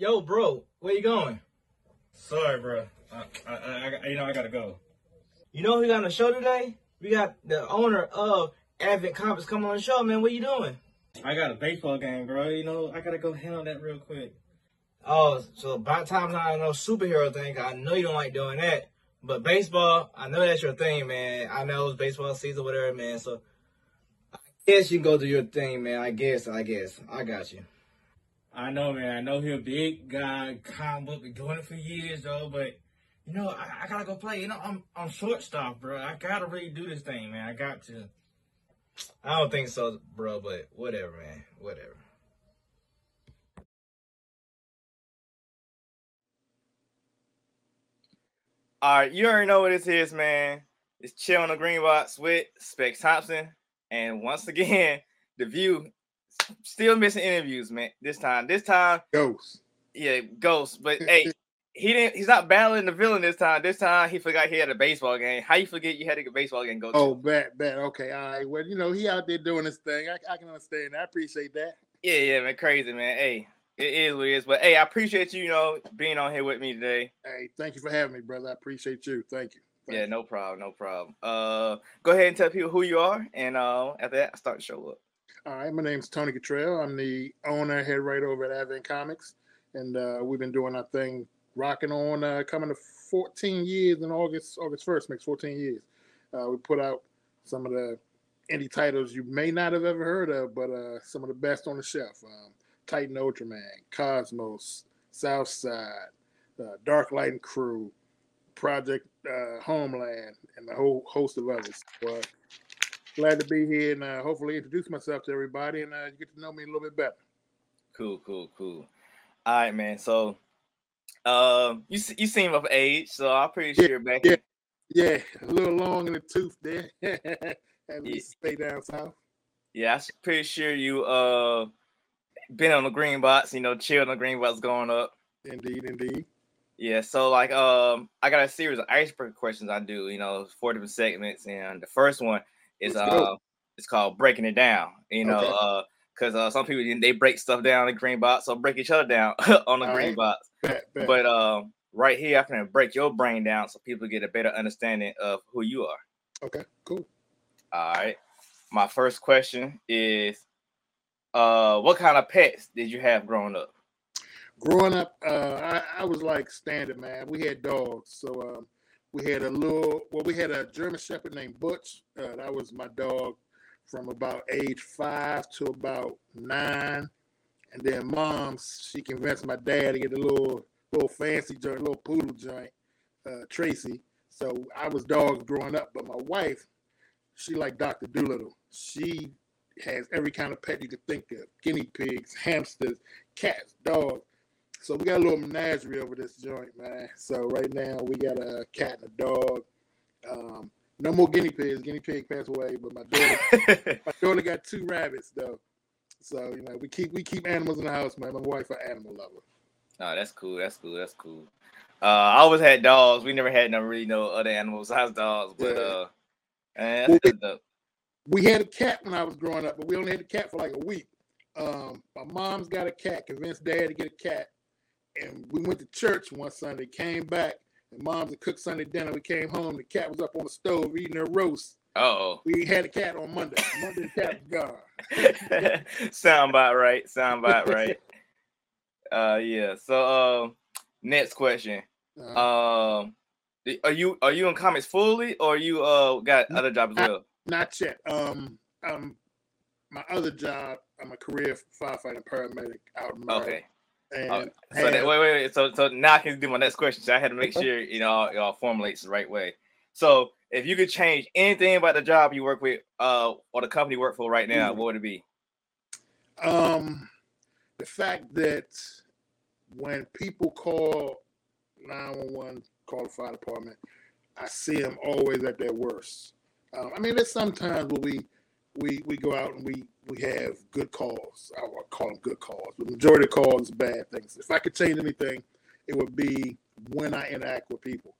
Yo, bro, where you going? Sorry, bro. I, I, I, you know, I gotta go. You know who we got on the show today? We got the owner of Advent Comics coming on the show, man. What you doing? I got a baseball game, bro. You know, I gotta go handle that real quick. Oh, so about time I know superhero thing. I know you don't like doing that. But baseball, I know that's your thing, man. I know it's baseball season, whatever, man. So I guess you can go do your thing, man. I guess, I guess. I got you. I know, man. I know he's a big guy, comic book, been doing it for years, though. But you know, I, I, gotta go play. You know, I'm I'm shortstop, bro. I gotta really do this thing, man. I got to. I don't think so, bro. But whatever, man. Whatever. All right, you already know what this is, man. It's chill on the green box with Specks Thompson, and once again, the view still missing interviews, man. This time, this time, ghost. Yeah, ghost. But hey, he didn't. He's not battling the villain this time. This time, he forgot he had a baseball game. How you forget you had a baseball game? Go. Oh, bad, bad. Okay, all right. Well, you know he out there doing his thing. I, I can understand. I appreciate that. Yeah, yeah, man. Crazy, man. Hey, it is what it is. But hey, I appreciate you, you know, being on here with me today. Hey, thank you for having me, brother. I appreciate you. Thank you. Thank yeah, you. no problem, no problem. Uh, go ahead and tell people who you are, and uh, after that, I start to show up. All right, my name's Tony Kittrell. I'm the owner, head writer over at Advent Comics, and uh, we've been doing our thing, rocking on, uh, coming to 14 years in August. August 1st makes 14 years. Uh, we put out some of the indie titles you may not have ever heard of, but uh, some of the best on the shelf. Um, Titan Ultraman, Cosmos, Southside, uh, Dark Light and Crew, Project uh, Homeland, and a whole host of others. But glad to be here and uh, hopefully introduce myself to everybody and uh, get to know me a little bit better. Cool, cool, cool. All right, man. So, um, you you seem of age, so I'm pretty sure yeah, back. Yeah, yeah, a little long in the tooth there. Having yeah. to stay down south. Yeah, I'm pretty sure you uh been on the green box, you know, chilled on the green box going up. Indeed, indeed. Yeah, so like um I got a series of icebreaker questions I do, you know, four different segments, and the first one is Let's uh it's called breaking it down. You know, okay. uh because uh, some people they break stuff down in the green box, so break each other down on the All green right. box. Bet, bet. But um right here I can break your brain down so people get a better understanding of who you are. Okay, cool. All right. My first question is uh, what kind of pets did you have growing up? Growing up, uh, I, I was like standard man. We had dogs, so um, we had a little. Well, we had a German Shepherd named Butch. Uh, that was my dog from about age five to about nine. And then mom, she convinced my dad to get a little little fancy joint, little poodle joint, uh, Tracy. So I was dogs growing up, but my wife, she like Dr. Dolittle. She has every kind of pet you could think of guinea pigs, hamsters, cats, dogs. So we got a little menagerie over this joint, man. So right now we got a cat and a dog. Um, no more guinea pigs. Guinea pig passed away, but my daughter, my daughter got two rabbits though. So you know we keep we keep animals in the house, man. My wife an animal lover. Oh, that's cool. That's cool. That's cool. Uh, I always had dogs. We never had no really no other animals besides dogs, but yeah. uh, man, that's well, we had a cat when I was growing up, but we only had a cat for like a week. Um, my mom's got a cat, convinced dad to get a cat. And we went to church one Sunday, came back, and mom's had cooked Sunday dinner. We came home, the cat was up on the stove eating her roast. Oh, we had a cat on Monday. Monday, the cat gone. Sound about right. Sound about right. uh, yeah. So, um, next question. Uh-huh. Um, are you are you in comics fully, or you uh got other jobs as well? Not yet. Um, um, my other job, I'm a career firefighter paramedic out in Maryland. Okay. And okay. So have, that, wait, wait, wait. So, so now I can do my next question. So I had to make sure you know it all formulates the right way. So, if you could change anything about the job you work with, uh, or the company you work for right now, mm-hmm. what would it be? Um, the fact that when people call 911, call the fire department, I see them always at their worst. Um, I mean, there's sometimes where we we we go out and we we have good calls. I would call them good calls. But the majority of calls is bad things. If I could change anything, it would be when I interact with people.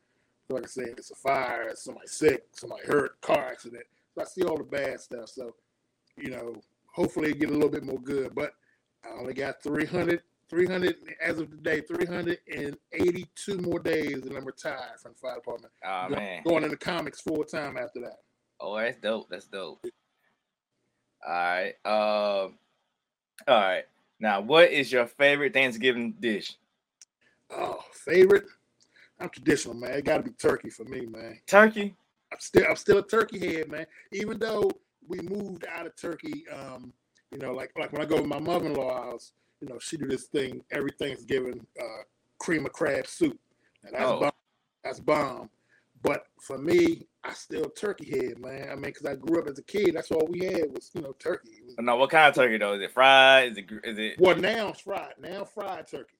So like I said, it's a fire, somebody sick, somebody hurt, car accident. So I see all the bad stuff. So, you know, hopefully get a little bit more good. But I only got 300 300 as of today, 382 more days, and I'm retired from the fire department. Oh Go- man. Going into comics full time after that. Oh, that's dope. That's dope. All right. Um. all right. Now, what is your favorite Thanksgiving dish? Oh, favorite? I'm traditional, man. It got to be turkey for me, man. Turkey. I'm still I'm still a turkey head, man. Even though we moved out of turkey, um, you know, like like when I go to my mother-in-law house, you know, she do this thing every Thanksgiving, uh, cream of crab soup. And that's Oh. bomb. That's bomb. But for me, I still turkey head, man. I mean, because I grew up as a kid, that's all we had was you know turkey. Was- No, what kind of turkey though? Is it fried? Is it? Is it? well, now it's fried. Now fried turkeys.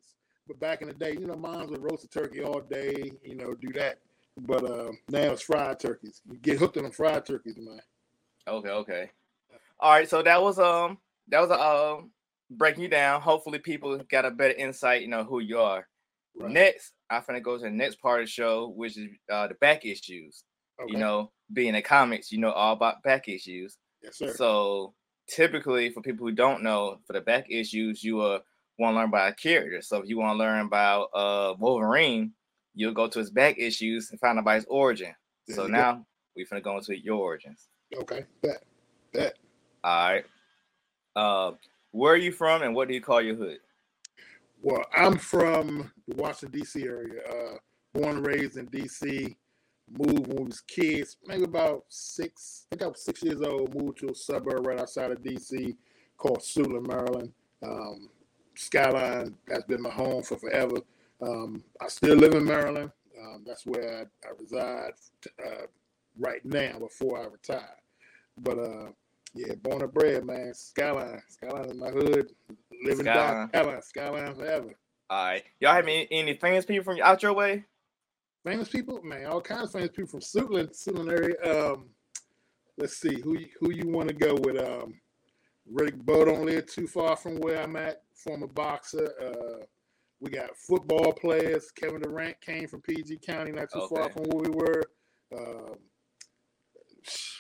But back in the day, you know, moms would roast a turkey all day, you know, do that. But uh, now it's fried turkeys. You get hooked on them fried turkeys, man. Okay. Okay. All right. So that was um that was a um breaking you down. Hopefully, people got a better insight. You know who you are. Right. Next, I'm gonna go to the next part of the show, which is uh the back issues. Okay. You know, being in comics, you know all about back issues. yes, sir. So typically, for people who don't know, for the back issues, you uh, want to learn about a character. So if you want to learn about uh Wolverine, you'll go to his back issues and find out about his origin. There so you go. now we're gonna go into your origins. Okay. Bet. Bet. All right. Uh, where are you from, and what do you call your hood? Well, I'm from the Washington D.C. area. Uh, born and raised in D.C. Moved when we was kids, maybe about six. I think I was six years old. Moved to a suburb right outside of D.C. called Suitland, Maryland. Um, Skyline. That's been my home for forever. Um, I still live in Maryland. Um, that's where I, I reside uh, right now before I retire. But uh, yeah, born and bred, man. Skyline. Skyline is my hood. Living Skyline. Skyline. Skyline forever. All right. Y'all have any, any famous people from out your way? famous people, man, all kinds of famous people from Suitland, Suitland area. Um, let's see who you, who you want to go with. Um, Riddick Bowe don't live too far from where I'm at. Former boxer. Uh, we got football players. Kevin Durant came from PG County, not too far from where we were. Um,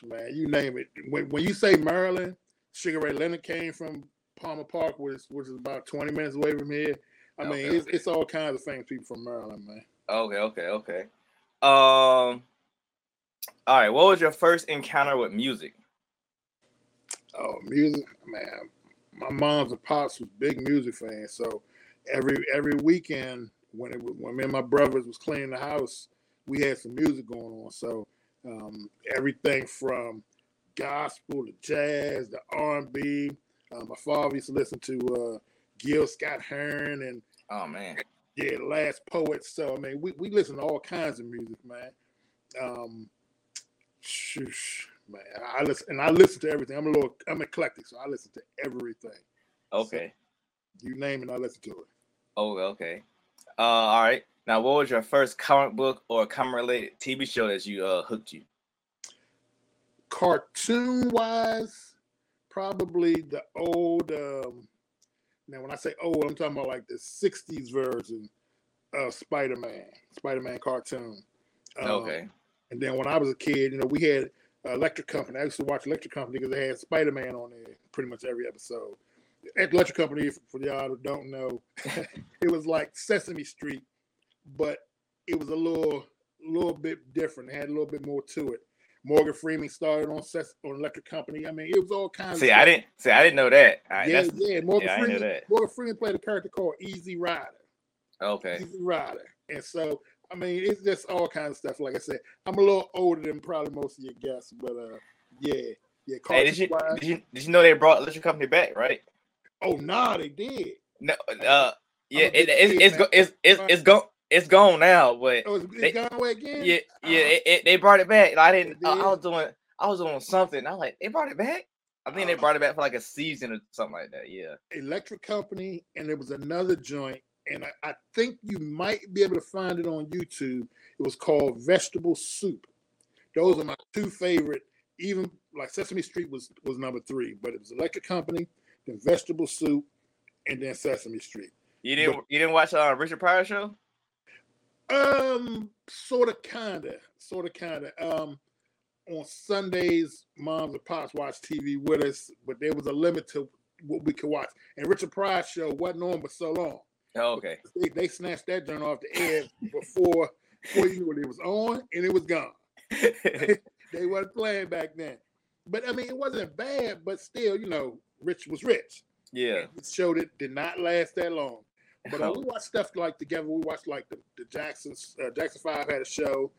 man, you name it. When, when you say Maryland, Sugar Ray Leonard came from Palmer Park, which, which is about 20 minutes away from here. I mean, Okay, it's, it's all kinds of famous people from Maryland, man. Okay. Okay. Okay. Um. All right. What was your first encounter with music? Oh, music, man. My mom's and pops was big music fans, so every every weekend when it when me and my brothers was cleaning the house, we had some music going on. So um, everything from gospel to jazz to R and B. Uh, my father used to listen to uh, Gil Scott Heron and Oh man. yeah, the last poet. So I mean, we, we listen to all kinds of music, man. Um, shoosh, man, I listen and I listen to everything. I'm a little, I'm eclectic, so I listen to everything. Okay. You name it, I listen to it. Oh, okay. Uh, all right. Now, what was your first comic book or comic related TV show that you uh hooked you? Cartoon wise, probably the old. Um, now, when I say old, I'm talking about like the '60s version of Spider-Man, Spider-Man cartoon. Um, Okay. And then when I was a kid, you know, we had uh, Electric Company. I used to watch Electric Company because they had Spider Man on there pretty much every episode. At Electric Company, for y'all who don't know, it was like Sesame Street, but it was a little, little bit different. It had a little bit more to it. Morgan Freeman started on on Electric Company. I mean, it was all kinds. See, of I stuff. didn't see. I didn't know that. Right, Yeah, yeah. Morgan yeah, I Freeman. that. Morgan Freeman played a character called Easy Rider. okay. Easy Rider. And so, I mean, it's just all kinds of stuff. Like I said, I'm a little older than probably most of your guests, but uh, yeah, yeah. Hey, did you did you did you know they brought Electric Company back? Right? Oh, nah, they did. No. Uh. Yeah. I'm a big It, it's kid, it's go, it's it's it's gone. It's gone now, but Oh, it's, They- gone away again. yeah, yeah. Oh, It, it, they brought it back. I didn't. I, I was doing. I was doing something. I like, they brought it back. I think they Oh. brought it back for like a season or something like that. Yeah. Electric Company, and there was another joint, and I, I think you might be able to find it on YouTube. It was called Vegetable Soup. Those are my two favorite. Even like Sesame Street was was number three, but it was Electric Company, then Vegetable Soup, and then Sesame Street. You didn't. You didn't watch uh, Richard Pryor show? Um, sort of, kinda, sort of, kinda. Um, on Sundays, moms and pops watch TV with us, but there was a limit to what we could watch. And Richard Pryor show wasn't on but so long. Oh, okay. They, they snatched that joint off the air before before you knew it. It was on and it was gone. they weren't playing back then. But I mean, it wasn't bad, but still, you know, Rich was rich. yeah. The show that did not last that long. But uh, we watched stuff like together. We watched like the, the Jacksons. Uh, Jackson Five had a show.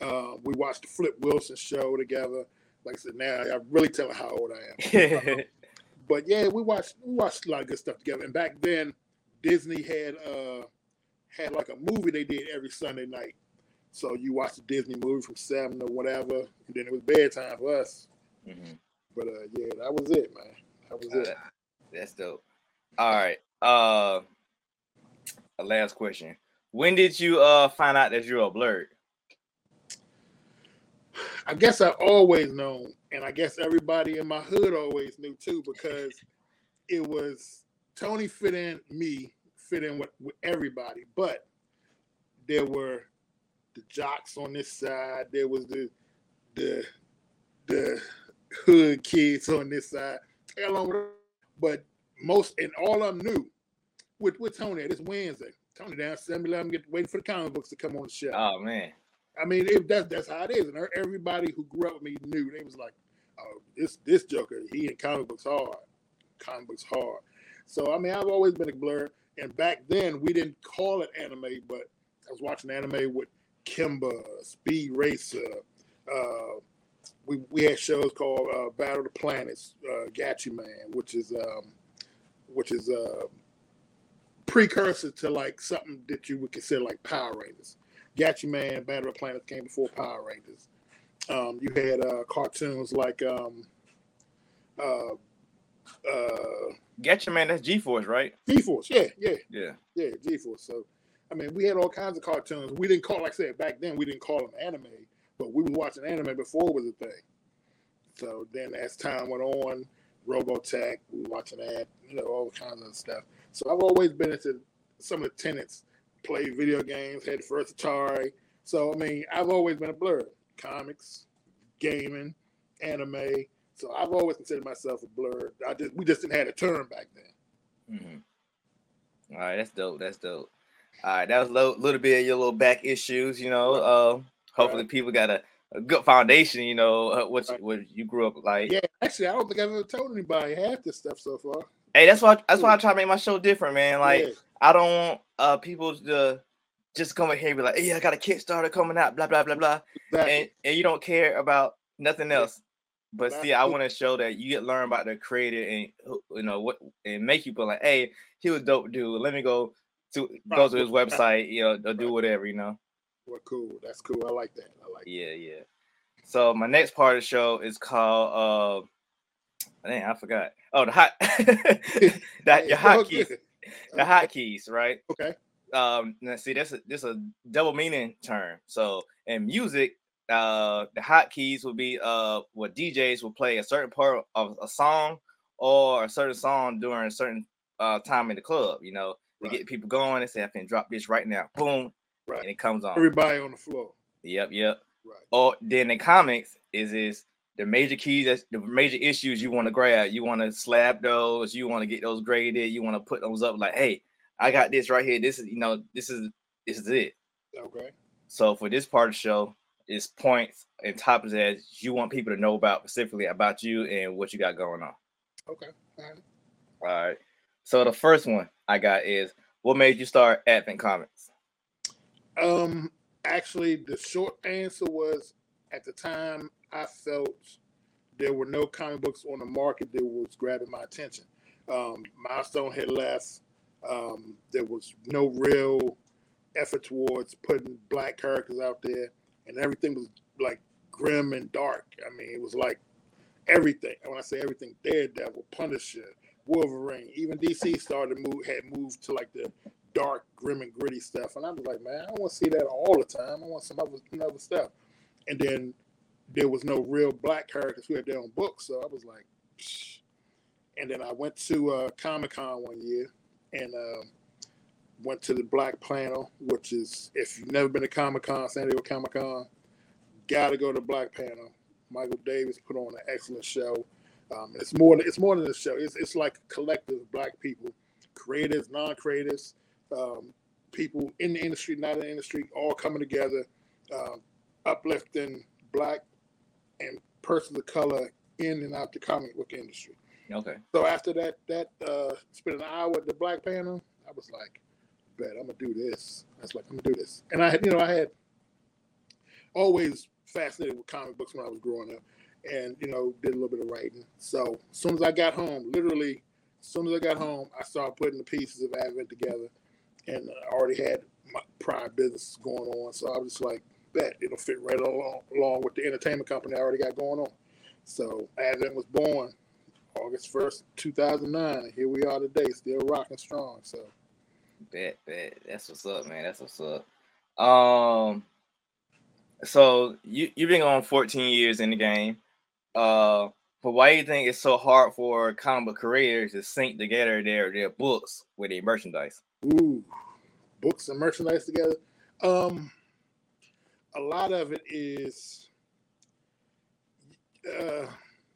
Uh, we watched the Flip Wilson show together. Like I said, now I'm really telling how old I am. But yeah, we watched we watched a lot of good stuff together. And back then, Disney had uh had like a movie they did every Sunday night. So you watch the Disney movie from seven or whatever, and then it was bedtime for us. Mhm. But uh yeah, that was it, man. That was it. Uh, That's dope. All right. Uh, a last question. When did you uh find out that you're a blerd? I guess I always known, and I guess everybody in my hood always knew too, because it was Tony fit in, me fit in with, with everybody, but there were the jocks on this side, there was the the the hood kids on this side, along with, but most and all of them knew with with Tony. This Wednesday, Tony down 7-Eleven, get waiting for the comic books to come on the show. Oh man. I mean, it, that's that's how it is, and everybody who grew up with me knew. They was like, "Oh, this this Joker, he in comic books hard, comic books hard." So I mean, I've always been a blerd, and back then we didn't call it anime, but I was watching anime with Kimba, Speed Racer. Uh, we we had shows called uh, Battle of the Planets, uh, Gatchaman, which is um, which is uh, precursor to like something that you would consider like Power Rangers. Gatchaman, Battle of Planets came before Power Rangers. Um, you had uh, cartoons like um, uh, uh, Get man. That's G Force, right? G-Force. Yeah, yeah, Yeah. yeah, G-Force. So, I mean, we had all kinds of cartoons. We didn't call, like I said, back then we didn't call them anime, but we were watching anime before it was a thing. So then, as time went on, Robotech, we were watching that, you know, all kinds of stuff. So I've always been into some of the tenants. Played video games, had the first Atari. So I mean, I've always been a blerd. Comics, gaming, anime. So I've always considered myself a blerd. I just we just didn't have a term back then. hmm All right, that's dope. That's dope. All right, that was a little, little bit of your little back issues. You know, uh, hopefully people got a, a good foundation. You know, uh, what you, what you grew up like. Yeah, actually, I don't think I've ever told anybody half this stuff so far. Hey, that's why that's why I try to make my show different, man. Like yeah, I don't want uh people to just come in here and be like, hey, I got a Kickstarter coming out, blah blah blah blah, exactly. and and you don't care about nothing Yeah. else. But That's see, I want to show that you get learn about the creator and you know what and make people like, hey, he was dope dude. Let me go to go to his website, you know, or do whatever, you know. well, cool. That's cool. I like that. I like. Yeah, yeah. So my next part of the show is called uh dang, I forgot. Oh, the hot that your hotkeys. The hotkeys, right? Okay. um see that's a this a double meaning term so in music uh the hotkeys will be uh what djs will play a certain part of a song or a certain song during a certain uh time in the club you know to Right. get people going and say i can drop this right now boom Right. and it comes on Everybody on the floor. yep yep Right. or then in comics is is the major keys that's the major issues you want to grab you want to slap those you want to get those graded you want to put those up like hey i got this right here this is you know this is this is it Okay. so for this part of the show is points and topics that you want people to know about specifically about you and what you got going on Okay. All right. all right so the first one i got is what made you start advent comics Um, actually, the short answer was at the time I felt there were no comic books on the market that was grabbing my attention. Um, Milestone had left. Um, there was no real effort towards putting black characters out there, and everything was like grim and dark. I mean, it was like everything. When I say everything, Daredevil, Punisher, Wolverine, even DC started move had moved to like the dark, grim and gritty stuff. And I was like, man, I don't want to see that all the time. I want some other, other stuff. And then there was no real black characters who had their own books. So I was like, Psh. and then I went to uh, Comic Con one year and uh, went to the Black Panel, which is, if you've never been to Comic Con, San Diego Comic Con, got to go to the Black Panel. Michael Davis put on an excellent show. Um, it's more. It's more than a show. It's it's like a collective of black people, creators, non-creators, um, people in the industry, not in the industry, all coming together, um, uplifting black and persons of color in and out the comic book industry. Okay. So after that, that uh, spent an hour at the Black Panel, I was like, "Bet I'm gonna do this." I was like, "I'm gonna do this," and I had, you know, I had always fascinated with comic books when I was growing up, and you know, did a little bit of writing. So as soon as I got home, literally, as soon as I got home, I started putting the pieces of Advent together, and I already had my prior business going on. So I was just like, "Bet it'll fit right along along with the entertainment company I already got going on." So Advent was born August 1st, 2009. Here we are today, still rocking strong. So, bet, bet. That's what's up, man. That's what's up. Um, so you you've been on 14 years in the game. Uh, but why do you think it's so hard for comic book creators to sync together their their books with their merchandise? Ooh, books and merchandise together. Um, a lot of it is. Uh,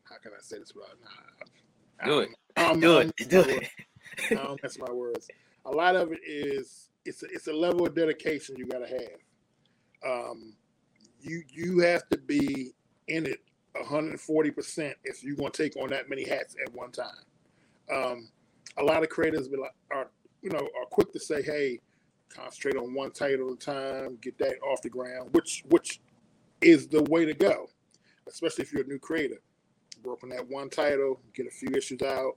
how can I say this without? Nah, do it. Um, do it. Do it. Um, that's my words. A lot of it is it's a, it's a level of dedication you got to have. Um, you you have to be in it 140 percent if you're going to take on that many hats at one time. Um, a lot of creators be like, are you know are quick to say, "Hey, concentrate on one title at a time, get that off the ground," which which is the way to go, especially if you're a new creator. Work on that one title, get a few issues out,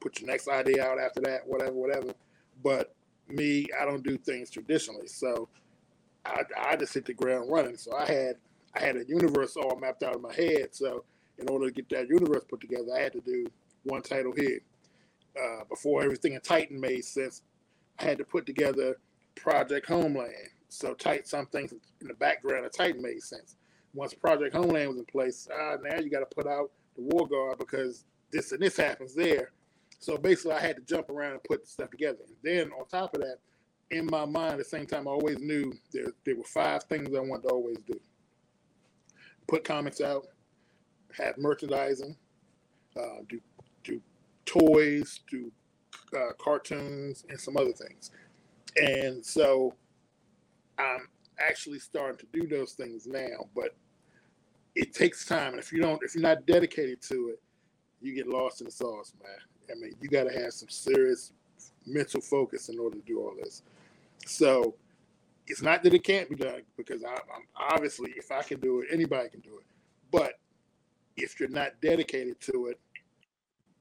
put your next idea out after that, whatever, whatever. But me, I don't do things traditionally, so I, I just hit the ground running. So I had I had a universe all mapped out in my head. So in order to get that universe put together, I had to do one title here. Uh, before everything in Titan made sense, I had to put together Project Homeland. So tight some things in the background of Titan made sense. Once Project Homeland was in place, ah, now you got to put out the War Guard because this and this happens there. So basically, I had to jump around and put stuff together. And then on top of that, in my mind, at the same time, I always knew there, there were five things I wanted to always do put comics out, have merchandising, uh, do, do toys, do uh, cartoons, and some other things. And so I'm actually starting to do those things now, but it takes time. And if you don't, if you're not dedicated to it, you get lost in the sauce, man. I mean, you got to have some serious mental focus in order to do all this. So it's not that it can't be done because I, am obviously, if I can do it, anybody can do it. But if you're not dedicated to it,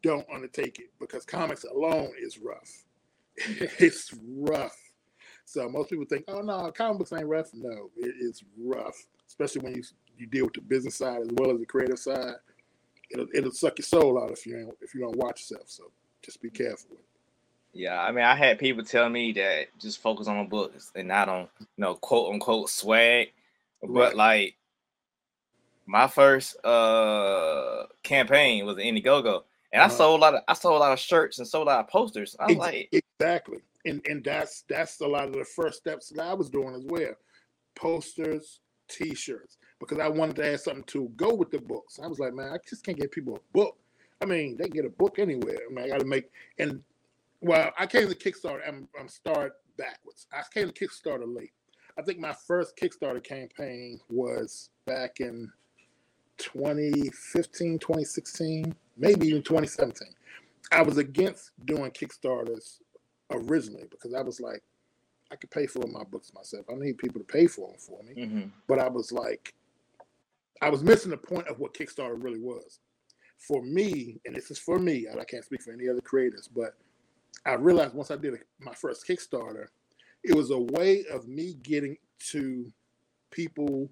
don't undertake it because comics alone is rough. it's rough. So most people think, oh no, comic books ain't rough. No, it is rough, especially when you you deal with the business side as well as the creative side. It'll it'll suck your soul out if you if you don't watch yourself. So just be careful. Yeah, I mean, I had people tell me that just focus on the books and not on you know quote unquote swag, but like my first uh campaign was Indiegogo, and I uh, sold a lot of I sold a lot of shirts and sold a lot of posters. I was ex- like, exactly, and and that's that's a lot of the first steps that I was doing as well. Posters, T-shirts, because I wanted to add something to go with the books. I was like, man, I just can't get people a book. I mean, they get a book anywhere. I mean, I got to make and well, I came to Kickstarter. I'm, I'm start backwards. I came to Kickstarter late. I think my first Kickstarter campaign was back in 2015, 2016, maybe even 2017. I was against doing Kickstarters originally because I was like, I could pay for my books myself. I need people to pay for them for me. Mm-hmm. But I was like, I was missing the point of what Kickstarter really was. For me, and this is for me, I can't speak for any other creators, but I realized once I did my first Kickstarter, it was a way of me getting to people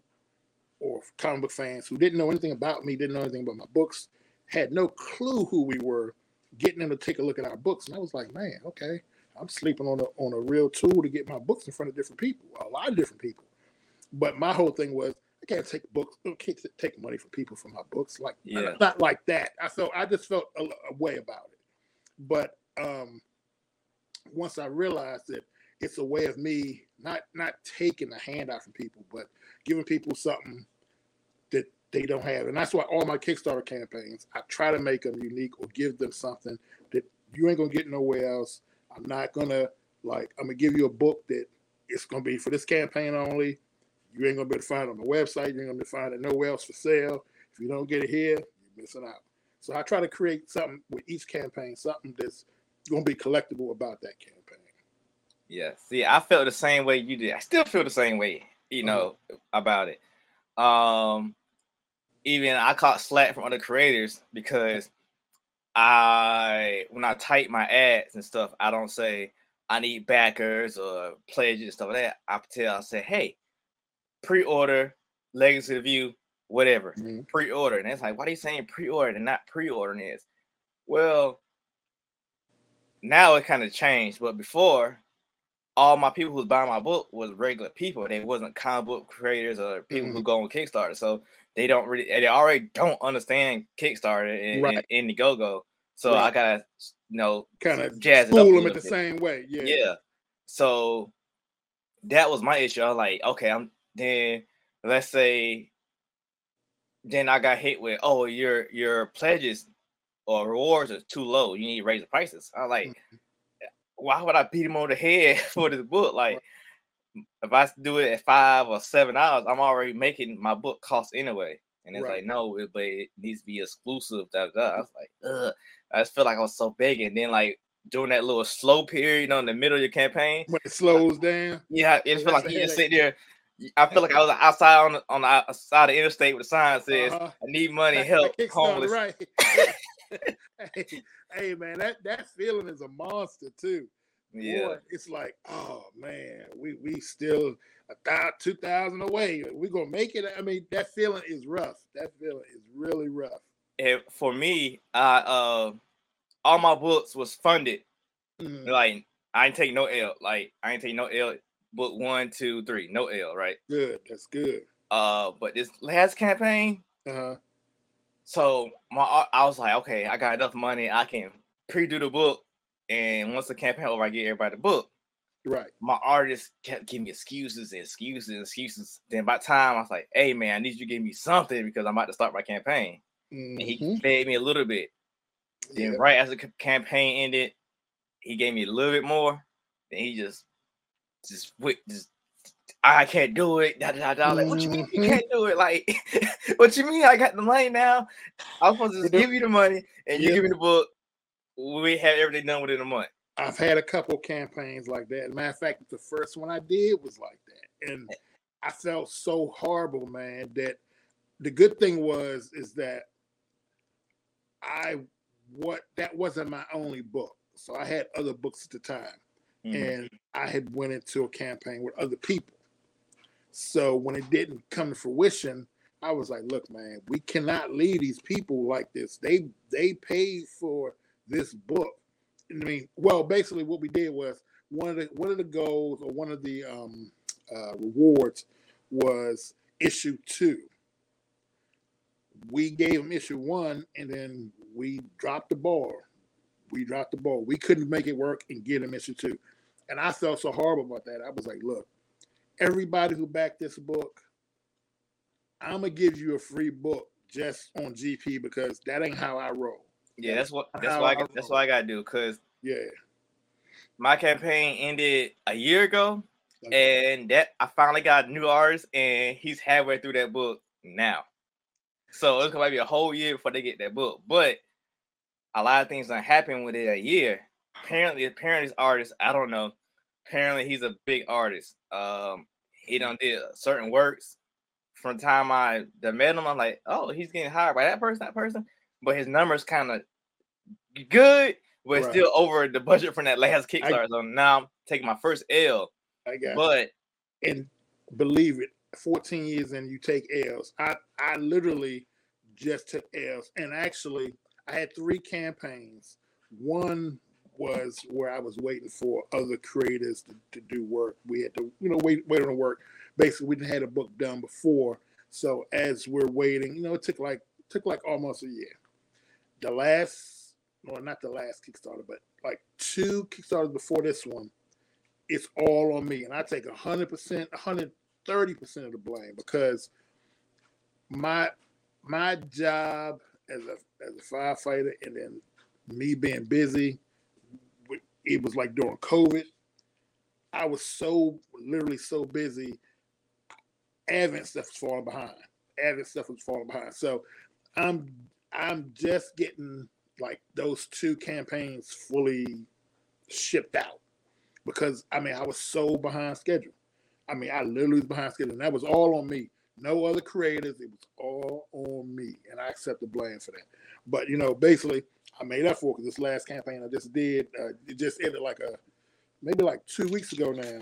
or comic book fans who didn't know anything about me, didn't know anything about my books, had no clue who we were, getting them to take a look at our books. And I was like, man, okay, I'm sleeping on a on a real tool to get my books in front of different people, a lot of different people. But my whole thing was I can't take books, I can't take money from people for my books, like yeah. not like that. I felt I just felt a, a way about it. But um, once I realized that it's a way of me not not taking a handout from people, but giving people something they don't have. And that's why all my Kickstarter campaigns, I try to make them unique or give them something that you ain't gonna get nowhere else. I'm not gonna like I'm gonna give you a book that it's gonna be for this campaign only. You ain't gonna be able to find it on the website. You ain't gonna be able to find it nowhere else for sale. If you don't get it here, you're missing out. So I try to create something with each campaign, something that's gonna be collectible about that campaign. Yeah. See, I felt the same way you did. I still feel the same way, you Mhm. know, about it. Um, even I caught slack from other creators because I when I type my ads and stuff, I don't say I need backers or pledges and stuff like that. I tell I say, hey, pre-order, legacy of view, whatever. Mhm. Pre-order. And it's like, why are you saying pre-order and not pre-ordering this? Well, now it kind of changed, but before all my people who was buying my book was regular people. They wasn't comic book creators or people who mm-hmm. go on Kickstarter. So they don't really they already don't understand Kickstarter and, Right. and Indiegogo. So I gotta you know Kind of jazz it up a fool them at the bit. same way. Yeah. Yeah. So that was my issue. I was like, okay, I'm then let's say then I got hit with oh your your pledges or rewards are too low. You need to raise the prices. I was like, mm-hmm. Why would I beat him on the head for this book? Like if I do it at five or seven hours, I'm already making my book cost anyway. And it's Right. like, no, it, but it needs to be exclusive. Da, da. I was like, ugh. I just feel like I was so big. And then like during that little slow period, you know, in the middle of your campaign, When it slows down. yeah, it feel like you just sit there. I feel like I was outside on the, on the outside of the interstate with a sign says, Uh-huh. "I need money, help, homeless." right? hey, hey, man, that that feeling is a monster too. Yeah, Boy, it's like, oh man, we we still a thousand, two thousand away. We gonna make it. I mean, that feeling is rough. That feeling is really rough. and for me, I uh, all my books was funded. Mhm. Like I ain't take no L. Like I ain't take no L. Book one, two, three, no L. Right. Good, that's good. Uh, but this last campaign, Uh huh. so my I was like, okay, I got enough money. I can pre-do the book, and once the campaign over, I get everybody the book. Right. my artist kept giving me excuses and excuses and excuses. Then by the time I was like, hey man, I need you to give me something because I'm about to start my campaign. And he Mhm. fed me a little bit. Then Yeah. right as the campaign ended, he gave me a little bit more. Then he just just went just I can't do it. Da, da, da. Like, what you mean you can't do it? Like, what you mean I got the money now? I was supposed to just give you the money and you Yeah. give me the book. We have everything done within a month. I've had a couple campaigns like that. Matter of fact, the first one I did was like that, and I felt so horrible, man. That the good thing was is that I what that wasn't my only book, so I had other books at the time, Mhm. and I had went into a campaign with other people. So when it didn't come to fruition, I was like, "Look, man, we cannot leave these people like this. They they paid for this book." I mean, well, basically, what we did was one of the one of the goals or one of the um, uh, rewards was issue two. We gave them issue one, and then we dropped the ball. We dropped the ball. We couldn't make it work and get them issue two, and I felt so horrible about that. I was like, "Look, everybody who backed this book, I'm gonna give you a free book just on GP because that ain't how I roll." Yeah, that's what that's what I got, that's what I gotta do because Yeah. my campaign ended a year ago, Okay. and that I finally got a new artist, and he's halfway through that book now. So it's gonna be a whole year before they get that book. But a lot of things don't happen within a year. Apparently, apparently, this artist, I don't know. Apparently, he's a big artist. Um, he done did certain works. From the time I met him, I'm like, oh, he's getting hired by that person, that person. But his numbers kind of good, but Right. still over the budget from that last Kickstarter. so now I'm taking my first L. I got But and believe it, 14 years and you take L's. I I literally just took L's, and actually I had three campaigns. One was where I was waiting for other creators to, to do work. We had to, you know, wait wait on the work. Basically, we didn't had a book done before, so as we're waiting, you know, it took like took like almost a year. The last, well, not the last Kickstarter, but like two Kickstarters before this one, it's all on me, and I take hundred percent, hundred thirty percent of the blame because my my job as a as a firefighter, and then me being busy, it was like during COVID. I was so literally so busy. Advent stuff was falling behind. Advent stuff was falling behind. So I'm I'm just getting like those two campaigns fully shipped out because I mean I was so behind schedule. I mean I literally was behind schedule, and that was all on me. No other creators. It was all on me, and I accept the blame for that. But you know, basically, I made up for because this last campaign I just did, uh, it just ended like a maybe like two weeks ago now.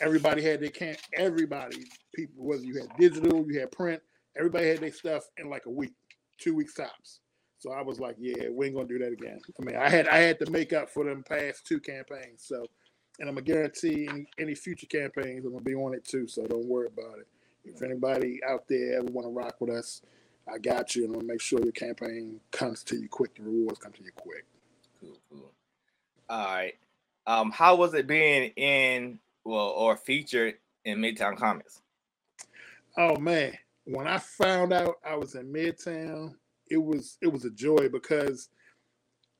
Everybody had their camp. Everybody, people, whether you had digital, you had print, everybody had their stuff in like a week, two weeks tops. So I was like, yeah, we ain't gonna do that again. I mean, I had I had to make up for them past two campaigns. So, and I'm gonna guarantee any, any future campaigns I'm gonna be on it too. So don't worry about it. If anybody out there ever want to rock with us, I got you, and I'm gonna make sure your campaign comes to you quick. The rewards come to you quick. Cool, cool. All right. Um, how was it being in well or featured in Midtown Comics? Oh man, when I found out I was in Midtown, it was it was a joy because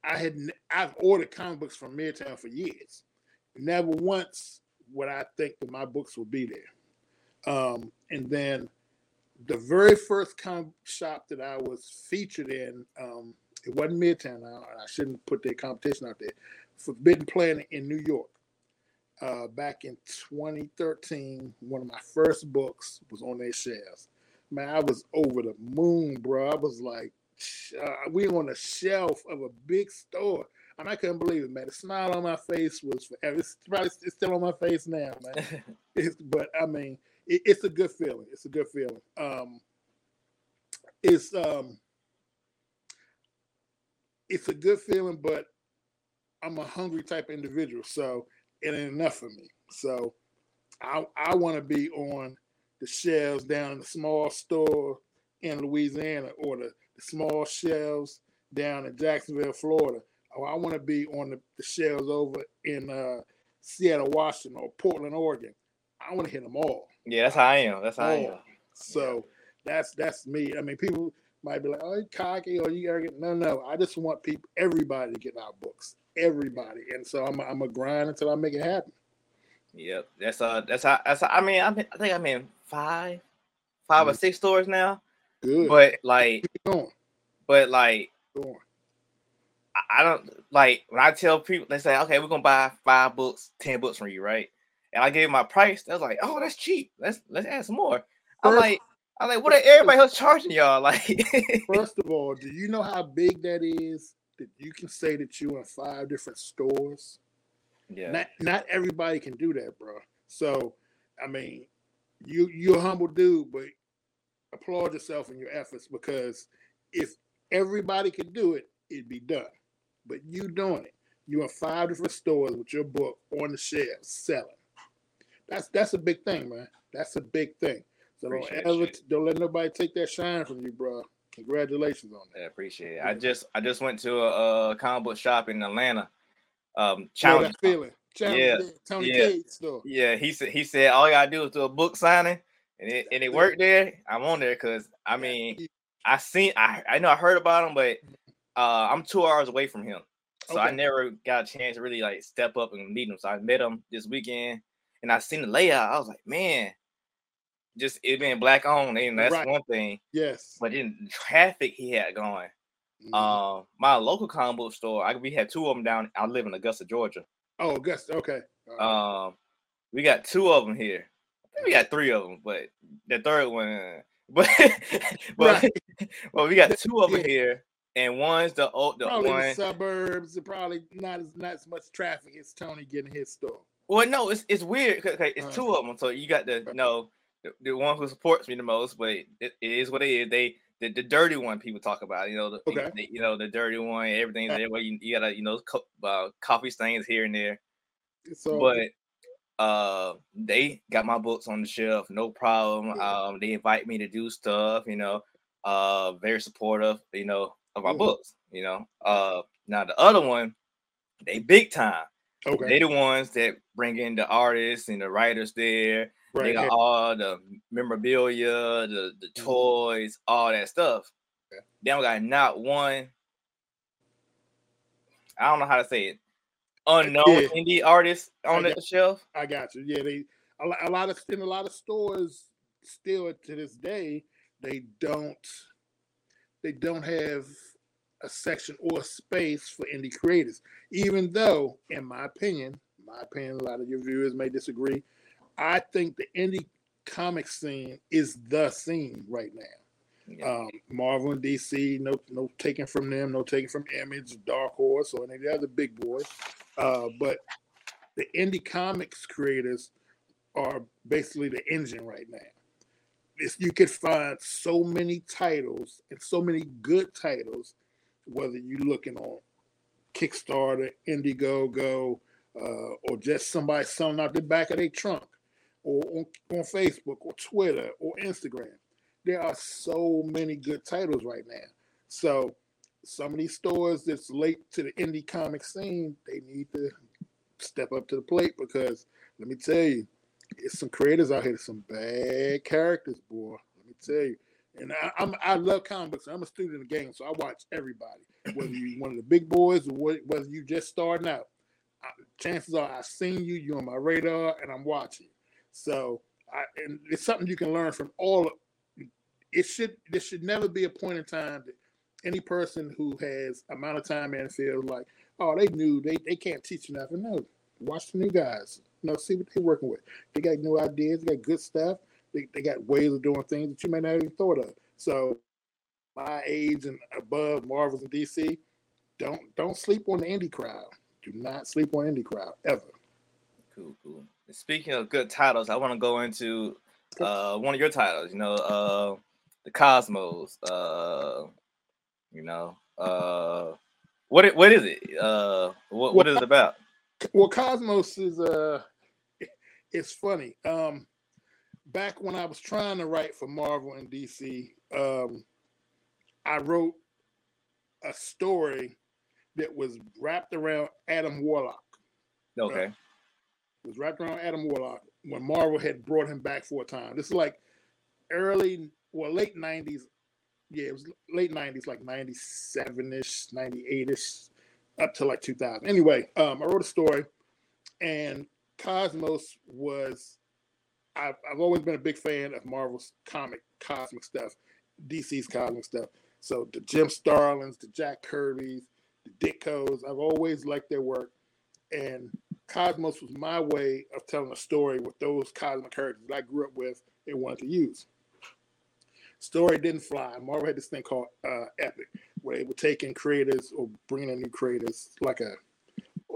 I had I've ordered comic books from Midtown for years. Never once would I think that my books would be there. Um, and then the very first comic shop that I was featured in, um, it wasn't Midtown. I, I shouldn't put their competition out there. Forbidden Planet in New York. Uh, back in 2013, one of my first books was on their shelves. Man, I was over the moon, bro. I was like, uh, we on the shelf of a big store. And I couldn't believe it, man. The smile on my face was forever. It's probably it's still on my face now, man. but I mean, it, it's a good feeling. It's a good feeling. Um, it's um, it's a good feeling, but I'm a hungry type of individual, so it ain't enough for me. So I I want to be on the shelves down in the small store in Louisiana or the, the small shelves down in Jacksonville, Florida. Or I want to be on the, the shelves over in uh, Seattle, Washington, or Portland, Oregon. I want to hit them all. Yeah, that's how I am. That's how all. I am. So that's that's me. I mean, people might be like, "Oh, you cocky," or "You arrogant." No, no. I just want people, everybody, to get our books. Everybody, and so I'm I'm a grind until I make it happen. Yep, that's uh, that's how that's. How, I mean, I'm, I think I'm in five, 5 mm-hmm. or six stores now. Good, but like, but like, I don't like when I tell people they say, okay, we're gonna buy five books, ten books from you, right? And I gave my price. They was like, oh, that's cheap. Let's let's add some more. I'm first, like, I'm like, what are everybody else charging y'all? Like, first of all, do you know how big that is? That you can say that you're in five different stores. Yeah. Not not everybody can do that, bro. So, I mean, you you're a humble dude, but applaud yourself and your efforts because if everybody could do it, it'd be done. But you doing it. You in five different stores with your book on the shelf selling. That's that's a big thing, man. That's a big thing. So don't ever don't let nobody take that shine from you, bro. Congratulations on that. I appreciate it. I just I just went to a, a comic book shop in Atlanta. Um, challenge yeah, feeling. Challenge yeah, Tony yeah. Store. Yeah, he said he said all you gotta do is do a book signing, and it and it worked there. I'm on there because I mean I seen I I know I heard about him, but uh, I'm two hours away from him, so okay. I never got a chance to really like step up and meet him. So I met him this weekend, and I seen the layout. I was like, man, just it being black owned, and that's right. one thing. Yes. But then traffic he had going. Mm-hmm. Um, my local comic book store, I we had two of them down. I live in Augusta, Georgia. Oh, Augusta. Okay. Um, we got two of them here. we got three of them, but the third one, but but, right. well, we got two of them yeah. here, and one's the old the probably one the suburbs. Probably not as not as much traffic as Tony getting his store. Well, no, it's it's weird. Okay, it's uh, two of them. So you got the you know the, the, one who supports me the most, but it, it is what it is. They the, the dirty one people talk about. You know the, okay. the you know the dirty one. Everything's there. Where you, you gotta you know co- uh, coffee stains here and there. So, but uh, they got my books on the shelf, no problem. Um, they invite me to do stuff. You know, uh, very supportive. You know of my mm-hmm. books. You know, uh, now the other one, they big time. Okay. They the ones that bring in the artists and the writers there. Right. They got all the memorabilia, the, the mm-hmm. toys, all that stuff. Okay. They don't got not one. I don't know how to say it. Unknown yeah. indie artists on the shelf. I got you. Yeah, they a, a lot of in a lot of stores still to this day they don't they don't have a section or a space for indie creators. Even though, in my opinion, my opinion, a lot of your viewers may disagree. I think the indie comic scene is the scene right now. Yeah. Um, Marvel and DC, no, no taking from them, no taking from Image, Dark Horse, or any of the other big boys. Uh, but the indie comics creators are basically the engine right now. It's, you could find so many titles and so many good titles whether you're looking on Kickstarter, Indiegogo, uh, or just somebody selling out the back of their trunk, or on, on Facebook, or Twitter, or Instagram. There are so many good titles right now. So some of these stores that's late to the indie comic scene, they need to step up to the plate because let me tell you, it's some creators out here, some bad characters, boy. Let me tell you. And I, am I love comic books. I'm a student of the game, so I watch everybody, whether you're one of the big boys or whether you just starting out. I, chances are I've seen you, you're on my radar, and I'm watching. So, I, and it's something you can learn from all. It should there should never be a point in time that any person who has amount of time in field like, oh, they knew they they can't teach nothing. No, watch the new guys. You know, see what they're working with. They got new ideas. They got good stuff they, they got ways of doing things that you may not even thought of. So my age and above Marvels and DC, don't don't sleep on the indie crowd. Do not sleep on indie crowd ever. Cool, cool. Speaking of good titles, I want to go into uh, one of your titles. You know, uh, the Cosmos. Uh, you know, uh, what what is it? Uh, what what is it about? Well, Cosmos is uh, it's funny. Um, back when I was trying to write for Marvel and DC, um, I wrote a story that was wrapped around Adam Warlock. Okay. Uh, was wrapped around Adam Warlock when Marvel had brought him back for a time. This is like early, well, late 90s. Yeah, it was late 90s, like 97 ish, 98 ish, up to like 2000. Anyway, um, I wrote a story, and Cosmos was I've, I've always been a big fan of Marvel's comic cosmic stuff, DC's cosmic stuff. So the Jim Starlins, the Jack Kirby's, the Ditkos, I've always liked their work. And Cosmos was my way of telling a story with those cosmic characters that I grew up with and wanted to use. Story didn't fly. Marvel had this thing called uh, Epic, where they were taking creators or bringing in new creators, like a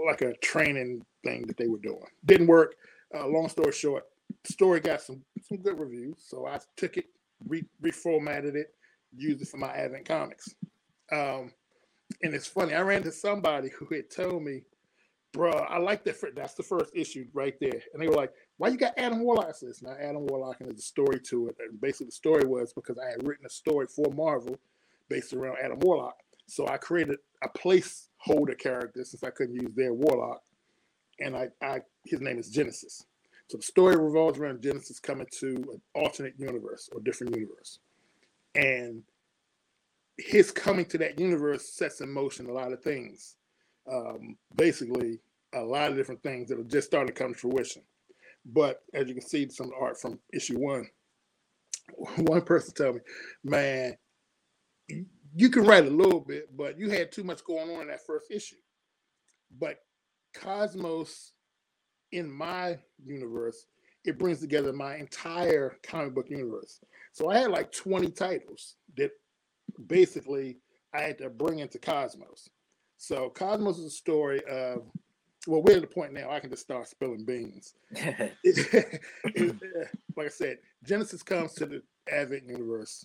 like a training thing that they were doing. Didn't work. Uh, long story short, story got some some good reviews, so I took it, re- reformatted it, used it for my Advent comics. Um, and it's funny, I ran into somebody who had told me, "Bro, I like that. That's the first issue right there." And they were like, "Why you got Adam Warlock?" I said, "Now Adam Warlock and there's a story to it." And basically, the story was because I had written a story for Marvel based around Adam Warlock, so I created a placeholder character since I couldn't use their Warlock, and I, I his name is Genesis. So the story revolves around Genesis coming to an alternate universe or different universe. And his coming to that universe sets in motion a lot of things. Um, basically, a lot of different things that are just starting to come to fruition. But as you can see, some of the art from issue one. One person told me, man, you can write a little bit, but you had too much going on in that first issue. But Cosmos in my universe, it brings together my entire comic book universe. So I had like 20 titles that basically I had to bring into Cosmos. So Cosmos is a story of well, we're at the point now I can just start spilling beans. it, it, like I said, Genesis comes to the Advent universe,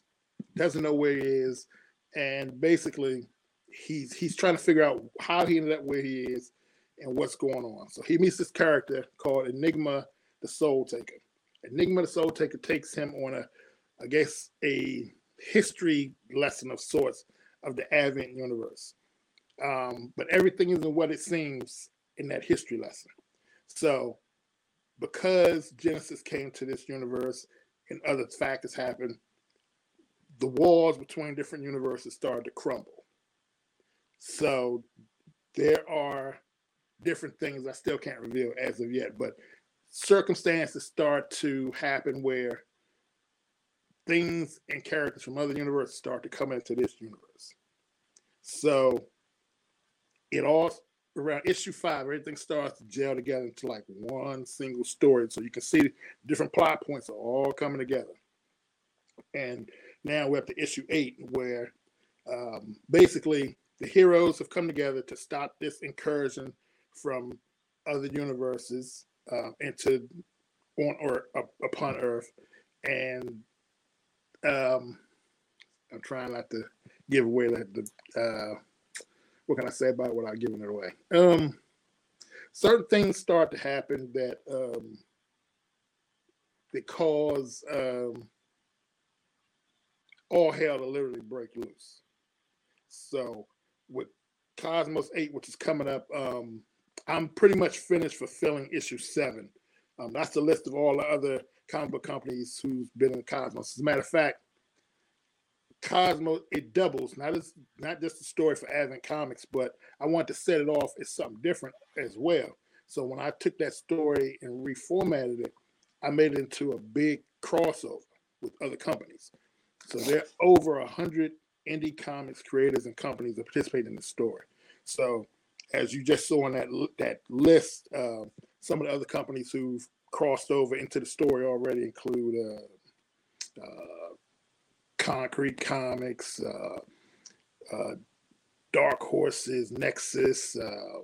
doesn't know where he is, and basically he's he's trying to figure out how he ended up where he is and what's going on. So he meets this character called Enigma the Soul Taker. Enigma the Soul Taker takes him on a, I guess, a history lesson of sorts of the Advent universe. Um, but everything isn't what it seems in that history lesson. So, because Genesis came to this universe and other factors happened, the walls between different universes started to crumble. So, there are different things I still can't reveal as of yet, but circumstances start to happen where things and characters from other universes start to come into this universe. So it all around issue five, everything starts to gel together into like one single story. So you can see different plot points are all coming together. And now we're up to issue eight, where um, basically the heroes have come together to stop this incursion from other universes uh, into on or up, upon Earth, and um, I'm trying not to give away the, the uh, what can I say about it without giving it away? Um, certain things start to happen that um, that cause um, all hell to literally break loose. So with Cosmos Eight, which is coming up, um, I'm pretty much finished fulfilling issue seven. Um, that's the list of all the other comic book companies who's been in Cosmos. As a matter of fact, Cosmos it doubles not as not just the story for Advent Comics, but I want to set it off as something different as well. So when I took that story and reformatted it, I made it into a big crossover with other companies. So there are over a hundred indie comics creators and companies that participate in the story. So as you just saw in that that list, uh, some of the other companies who've crossed over into the story already include uh, uh, Concrete Comics, uh, uh, Dark Horses, Nexus, uh,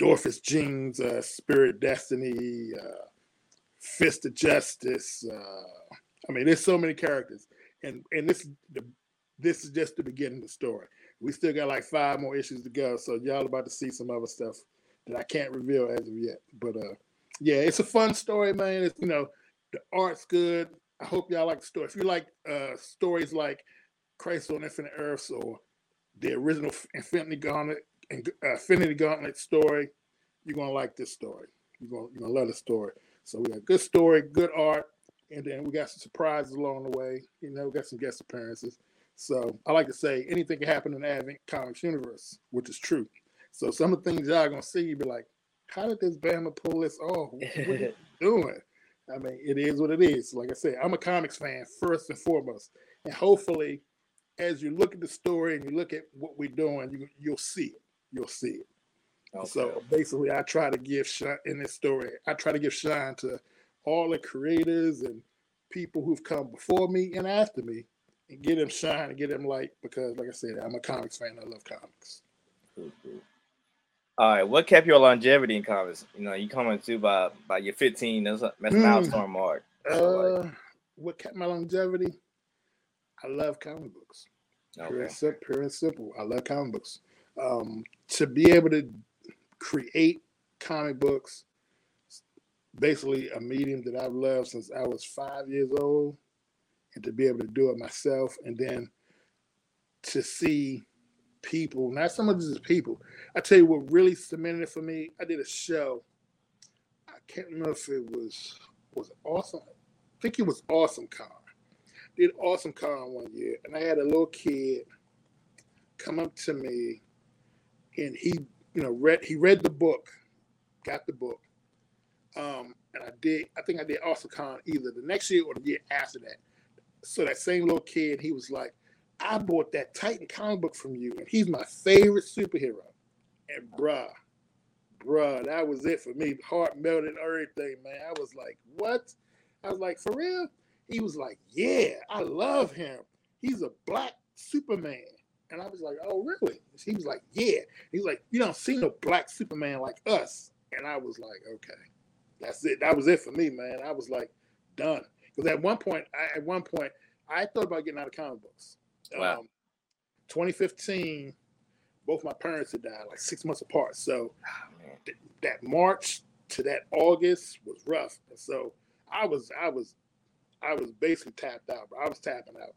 Dorfus Jeans, Spirit Destiny, Fist of Justice. I mean, there's so many characters, and and this the this is just the beginning of the story. We still got like five more issues to go, so y'all about to see some other stuff that I can't reveal as of yet. But uh, yeah, it's a fun story, man. It's you know the art's good. I hope y'all like the story. If you like uh, stories like Crisis on Infinite Earths or the original Infinity Gauntlet and uh, Infinity Gauntlet story, you're gonna like this story. You're gonna you're gonna love the story. So we got good story, good art, and then we got some surprises along the way. You know, we got some guest appearances. So I like to say anything can happen in the Advent Comics universe, which is true. So some of the things y'all gonna see, you be like, how did this Bama pull this off? What are you doing? I mean, it is what it is. Like I said, I'm a comics fan first and foremost, and hopefully, as you look at the story and you look at what we're doing, you, you'll see it. You'll see it. Okay. So basically, I try to give shine in this story. I try to give shine to all the creators and people who've come before me and after me and get them shine and get them light because, like I said, I'm a comics fan. I love comics. Mm-hmm. All right, what kept your longevity in comics? You know, you coming to by by your 15. That's a that's mm. milestone mark. Uh, what kept my longevity? I love comic books. Okay. Pure, and simple, pure and simple. I love comic books. Um, to be able to create comic books, basically a medium that I've loved since I was five years old, and to be able to do it myself and then to see people, not some of these people. I tell you what really cemented it for me. I did a show. I can't remember if it was was it awesome. I think it was Awesome Con. Did Awesome Con one year, and I had a little kid come up to me, and he, you know, read he read the book, got the book, um, and I did. I think I did Awesome Con either the next year or the year after that so that same little kid, he was like, I bought that Titan comic book from you, and he's my favorite superhero. And bruh, bruh, that was it for me. Heart melted, everything, man. I was like, what? I was like, for real? He was like, yeah, I love him. He's a black Superman. And I was like, oh, really? He was like, yeah. He's like, you don't see no black Superman like us. And I was like, okay, that's it. That was it for me, man. I was like, done. Because at one point, I, at one point, I thought about getting out of comic books. Wow. Um, 2015, both my parents had died like six months apart. So oh, th- that March to that August was rough. And so I was, I was, I was basically tapped out. But I was tapping out.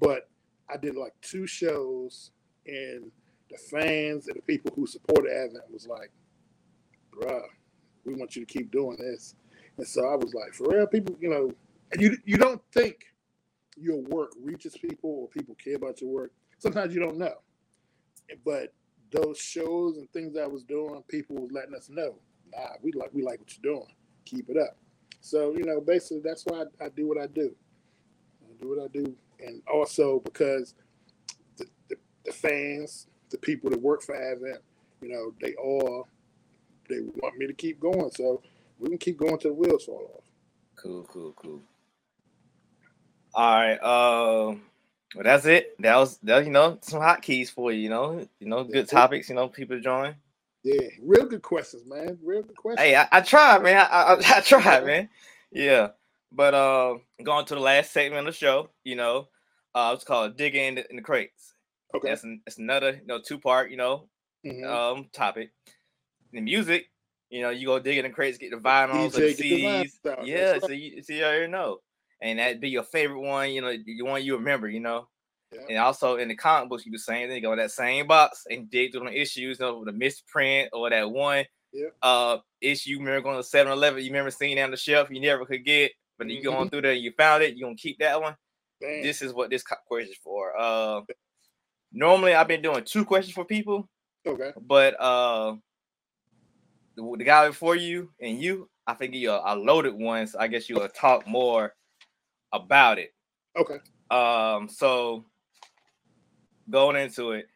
But I did like two shows and the fans and the people who supported Advent was like, bruh, we want you to keep doing this. And so I was like, for real, people, you know, and you you don't think your work reaches people or people care about your work. Sometimes you don't know. But those shows and things I was doing, people was letting us know, nah, we like we like what you're doing. Keep it up. So, you know, basically that's why I, I do what I do. I do what I do. And also because the, the, the fans, the people that work for Advent, you know, they all they want me to keep going. So we can keep going till the wheels fall off. Cool, cool, cool. All right. Um well that's it. That was that you know some hot keys for you, you know, you know, good topics, you know, people join. Yeah, real good questions, man. Real good questions. Hey, I, I tried, man. I, I, I tried, man. Yeah. But uh going to the last segment of the show, you know, uh it's called digging in the, in the crates. Okay. That's an, that's another, you know, two part, you know, Mhm. um topic. The music, you know, you go digging in the crates, get the vinyls, the DJ, the CDs. stuff, Yeah, right. so you so you already know. And that'd be your favorite one, you know, the one you remember, you know. Yeah. And also in the comic books, you do the same thing. Go in that same box and dig through the issues, you know, the misprint or that one Yep. uh issue. You remember going to 7-Eleven, you remember seeing it on the shelf, you never could get, but you Mm-hmm. going through there, and you found it, you're gonna keep that one. Bam. This is what this question is for. Uh normally I've been doing two questions for people, okay. but uh the, the guy before you and you, I think you a, a loaded one, so I guess you'll talk more about it. Okay. Um, so going into it,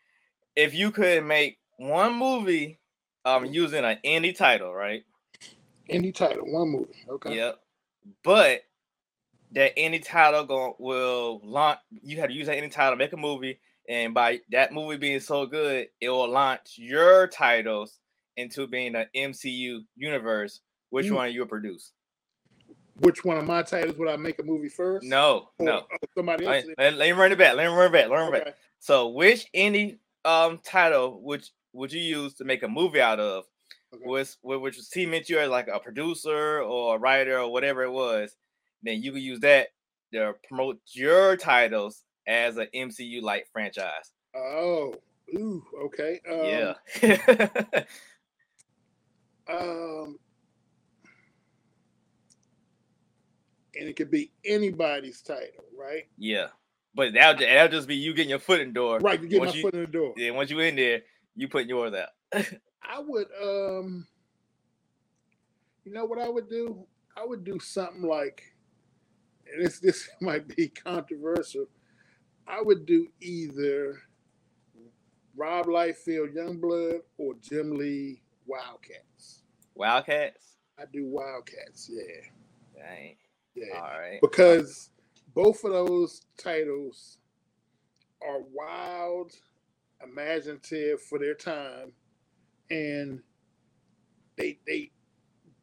if you could make one movie um using an indie title, right? Any title, one movie. Okay. Yep. But that any title going will launch you have to use that any title, make a movie, and by that movie being so good, it will launch your titles into being the MCU universe. Which Mm. one you produce? Which one of my titles would I make a movie first? No, Or- no. or somebody Let, else. let, let me run it back. Let me run it back. Let run it back. So, which any um title would would you use to make a movie out of? Okay. Was which was cement you as like a producer or a writer or whatever it was? Then you could use that to promote your titles as an MCU like franchise. Oh, ooh, okay. Um, yeah. Um, and it could be anybody's title, right? yeah. But that'll, that'll just be you getting your foot in the door. Right. You get my you- foot in the door. Then once you in there, you putting yours out. I would, um, you know what I would do? I would do something like, and this this might be controversial. I would do either Rob Liefeld Youngblood or Jim Lee Wildcats. Wildcats. I do Wildcats, yeah, Dang. Yeah, All right. because both of those titles are wild, imaginative for their time, and they they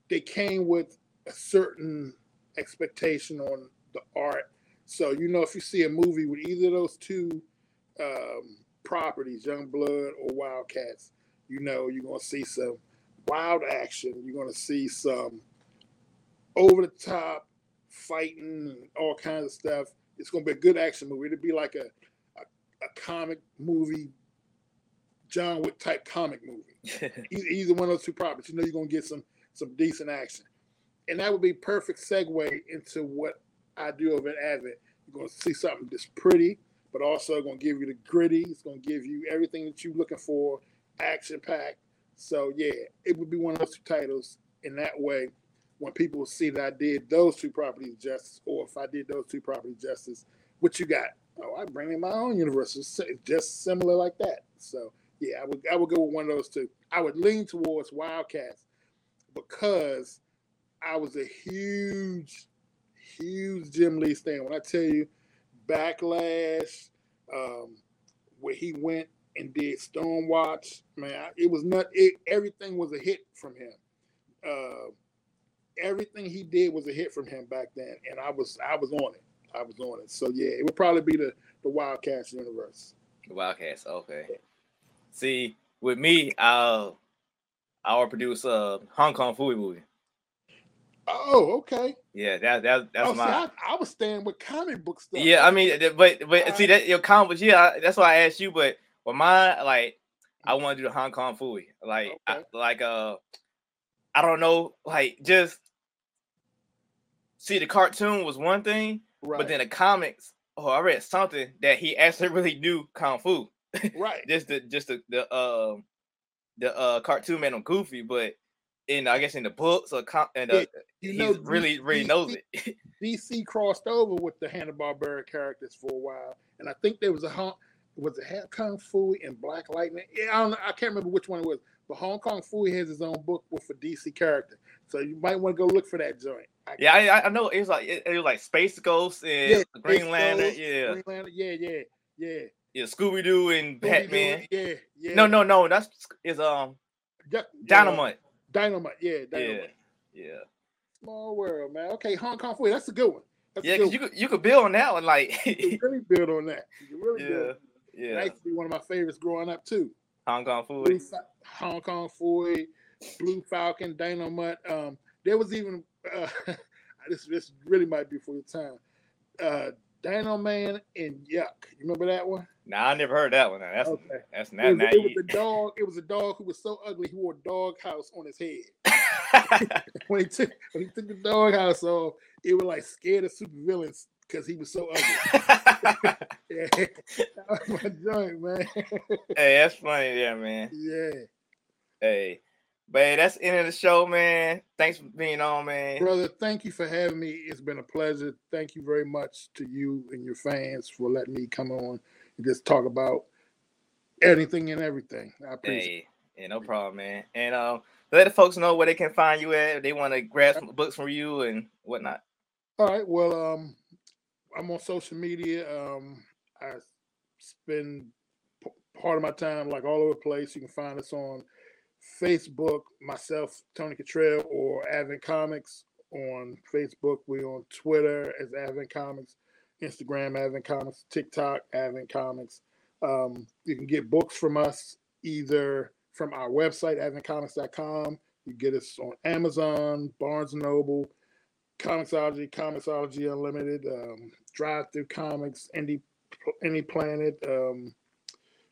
they came with a certain expectation on the art. So you know, if you see a movie with either of those two um, properties, Youngblood or Wildcats, you know you're gonna see some wild action. You're gonna see some over the top fighting and all kinds of stuff. It's gonna be a good action movie. It'll be like a a, a comic movie, John Wick type comic movie. Either, either one of those two properties, you know, you're gonna get some some decent action, and that would be perfect segue into what I do over at Advent. You're gonna see something that's pretty, but also gonna give you the gritty. It's gonna give you everything that you're looking for, action packed. So yeah, it would be one of those two titles. In that way, when people see that I did those two properties justice, or if I did those two properties justice, what you got? Oh, I bring in my own universe. It's just similar like that. So yeah, I would I would go with one of those two. I would lean towards Wildcats because I was a huge, huge Jim Lee fan. When I tell you, Backlash, um, where he went and did Stormwatch, man, it was not. It, everything was a hit from him. Uh, everything he did was a hit from him back then, and I was I was on it. I was on it. So yeah, it would probably be the the Wildcats universe. The Wildcats. Okay. See, with me, I'll I'll produce a Hong Kong Phooey movie. Oh, okay. Yeah, that that that's oh, see, my. I, I was staying with comic book stuff. Yeah, I mean, but but see that your comic, yeah, I- that's why I asked you. But But mine, like, I want to do the Hong Kong Phooey. Like, okay. I, like, uh, I don't know, like, just see the cartoon was one thing, right. but then the comics. Oh, I read something that he actually really knew kung fu. Right. just the just the the uh the uh cartoon man on goofy, but in I guess in the books or com- and uh, you know, really really DC, knows it. DC crossed over with the Hanna Barbera characters for a while, and I think there was a Hong was it Kong Fu and Black Lightning. Yeah, I don't know, I can't remember which one it was, but Hong Kong Phooey has his own book with a DC character, so you might want to go look for that joint. Yeah, I, I, know it was like it, it was like Space Ghost and yeah, Green Lantern. yeah, Green Lantern. Yeah, yeah, yeah. Yeah, Scooby Doo and Batman. Yeah, yeah. No, no, no. That's is um D- Dynamite. Dynamite. Yeah, Dynamite. Yeah, yeah. Small world, man. Okay, Hong Kong Phooey. That's a good one. That's yeah, because you could you could build on that one, like you really build on that. You really yeah, build. Yeah, that used to be one of my favorites growing up too. Hong Kong Phooey. Hong Kong Phooey, Blue Falcon, Dynamite. Um, there was even uh, this this really might be for your time. Uh, Dino Man and Yuck. You remember that one? Nah, I never heard that one. That's okay. that's not. It was, it was a dog. It was a dog who was so ugly he wore a dog house on his head. when he took when he took the dog house off, it was like scared of super villains because he was so ugly. yeah, that was my joint, man. hey, that's funny, yeah, man. Yeah. Hey, but that's the end of the show, man. Thanks for being on, man. Brother, thank you for having me. It's been a pleasure. Thank you very much to you and your fans for letting me come on and just talk about anything and everything. I appreciate hey, it. Yeah, no problem, man. And um, let the folks know where they can find you at if they want to grab some books from you and whatnot. All right. Well, um, I'm on social media. Um, I spend part of my time like all over the place. You can find us on Facebook, myself, Tony Kittrell, or Advent Comics on Facebook. We're on Twitter as Advent Comics, Instagram Advent Comics, TikTok Advent Comics. Um, you can get books from us either from our website, adventcomics.com. You get us on Amazon, Barnes & Noble, Comixology, Comixology Unlimited, um, DriveThru Comics, Indie, Indie Planet, um,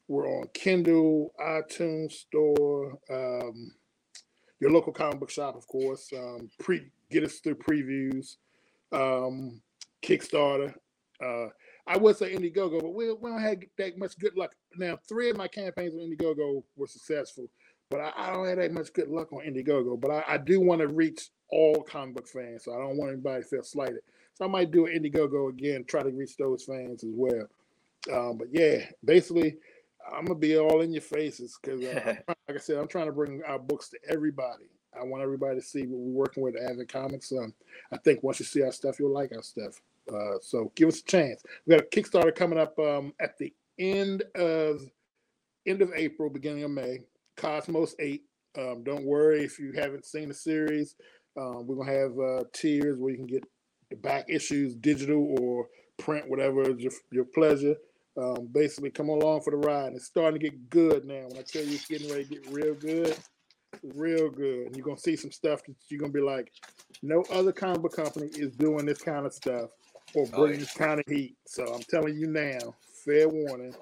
we're on Kindle, iTunes Store, um, your local comic book shop, of course. Um, pre get us through previews, um, Kickstarter. Uh, I would say Indiegogo, but we, we don't have that much good luck. Now, three of my campaigns on Indiegogo were successful, but I, I don't have that much good luck on Indiegogo. But I, I do want to reach all comic book fans, so I don't want anybody to feel slighted. So I might do an Indiegogo again, try to reach those fans as well. Um, but yeah, basically, I'm gonna be all in your faces because, uh, like I said, I'm trying to bring our books to everybody. I want everybody to see what we're working with at Advent Comics. Um, I think once you see our stuff, you'll like our stuff. Uh, so give us a chance. We got a Kickstarter coming up um, at the end of end of April, beginning of May. Cosmos Eight. Um, don't worry if you haven't seen the series. Um, we're gonna have uh, tiers where you can get the back issues digital or print, whatever is your, your pleasure um, basically come along for the ride. And it's starting to get good now. When I tell you it's getting ready to get real good, real good. And you're gonna see some stuff that you're gonna be like, no other comic book company is doing this kind of stuff or oh, bringing oh, this kind of heat. So I'm telling you now, fair warning,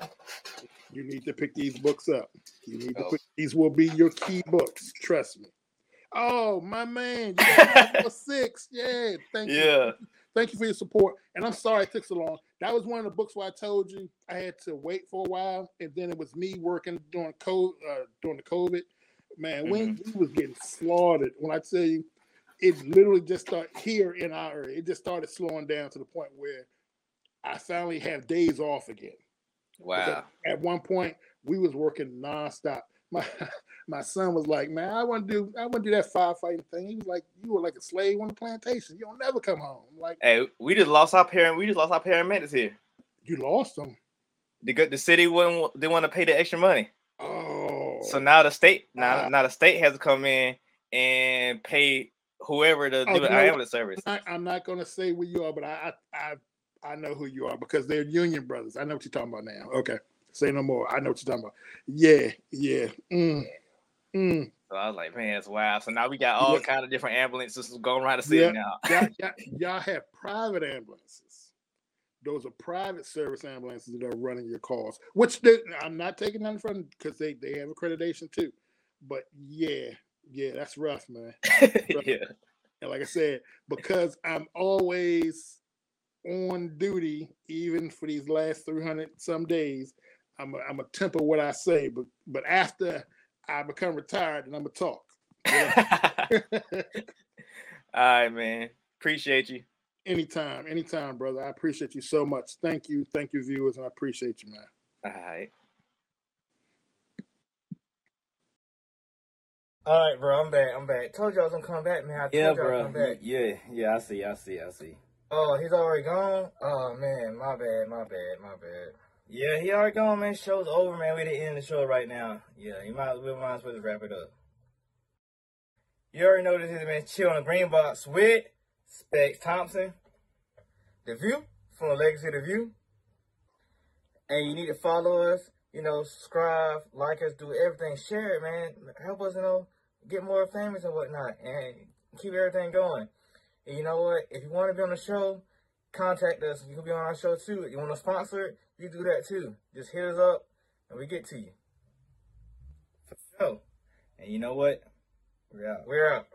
you need to pick these books up. You need to oh. pick these will be your key books. Trust me. Oh, my man, six. Yeah, thank yeah. you. Thank you for your support. And I'm sorry it took so long. That was one of the books where I told you I had to wait for a while, and then it was me working during COVID. Uh, during the COVID, man, when mm-hmm. we was getting slaughtered. When I tell you, it literally just started here in our area. It just started slowing down to the point where I finally have days off again. Wow. At, at one point, we was working nonstop. My my son was like, "Man, I want to do I want to do that firefighting thing." He was like, "You were like a slave on the plantation. You don't never come home." I'm like, hey, we just lost our parent. We just lost our paramedics here. You lost them. The the city wouldn't they want to pay the extra money. Oh. So now the state now uh, now the state has to come in and pay whoever to oh, do the ambulance service. I'm not, I'm not, gonna say where you are, but I I I know who you are because they're Union Brothers. I know what you're talking about now. Okay. Say no more. I know what you're talking about. Yeah, yeah. Mm. Mm. So I was like, man, it's wild. So now we got all yeah. kind of different ambulances going around the city yeah. now. y'all, y'all, y'all have private ambulances. Those are private service ambulances that are running your calls, which they, I'm not taking none from because they, they have accreditation too. But yeah, yeah, that's rough, man. yeah. And like I said, because I'm always on duty, even for these last 300 some days, I'm a, I'm a temper what I say. But but after I become retired, then I'm gonna talk. All right, man. Appreciate you. anytime, anytime, brother. I appreciate you so much. Thank you, thank you, viewers, and I appreciate you, man. All right. All right, bro. I'm back. I'm back. Told y'all I was gonna come back, man. I told Yeah, you I was bro. come back. Yeah, yeah. I see. I see. I see. Oh, he's already gone. Oh man, my bad, my bad, my bad. Yeah, he already gone, man. Show's over, man. We didn't end the show right now. Yeah, you might we might as well just wrap it up. You already know this is man. Chill on the green box with Specks Thompson. The View from the Legacy of the View. And you need to follow us. You know, subscribe, like us, do everything, share it, man. Help us, you know, get more famous and whatnot, and keep everything going. And you know what? If you want to be on the show, contact us. You can be on our show too. You want to sponsor it? You do that too. Just hit us up, and we get to you. Sure. And you know what? We're out. We're out.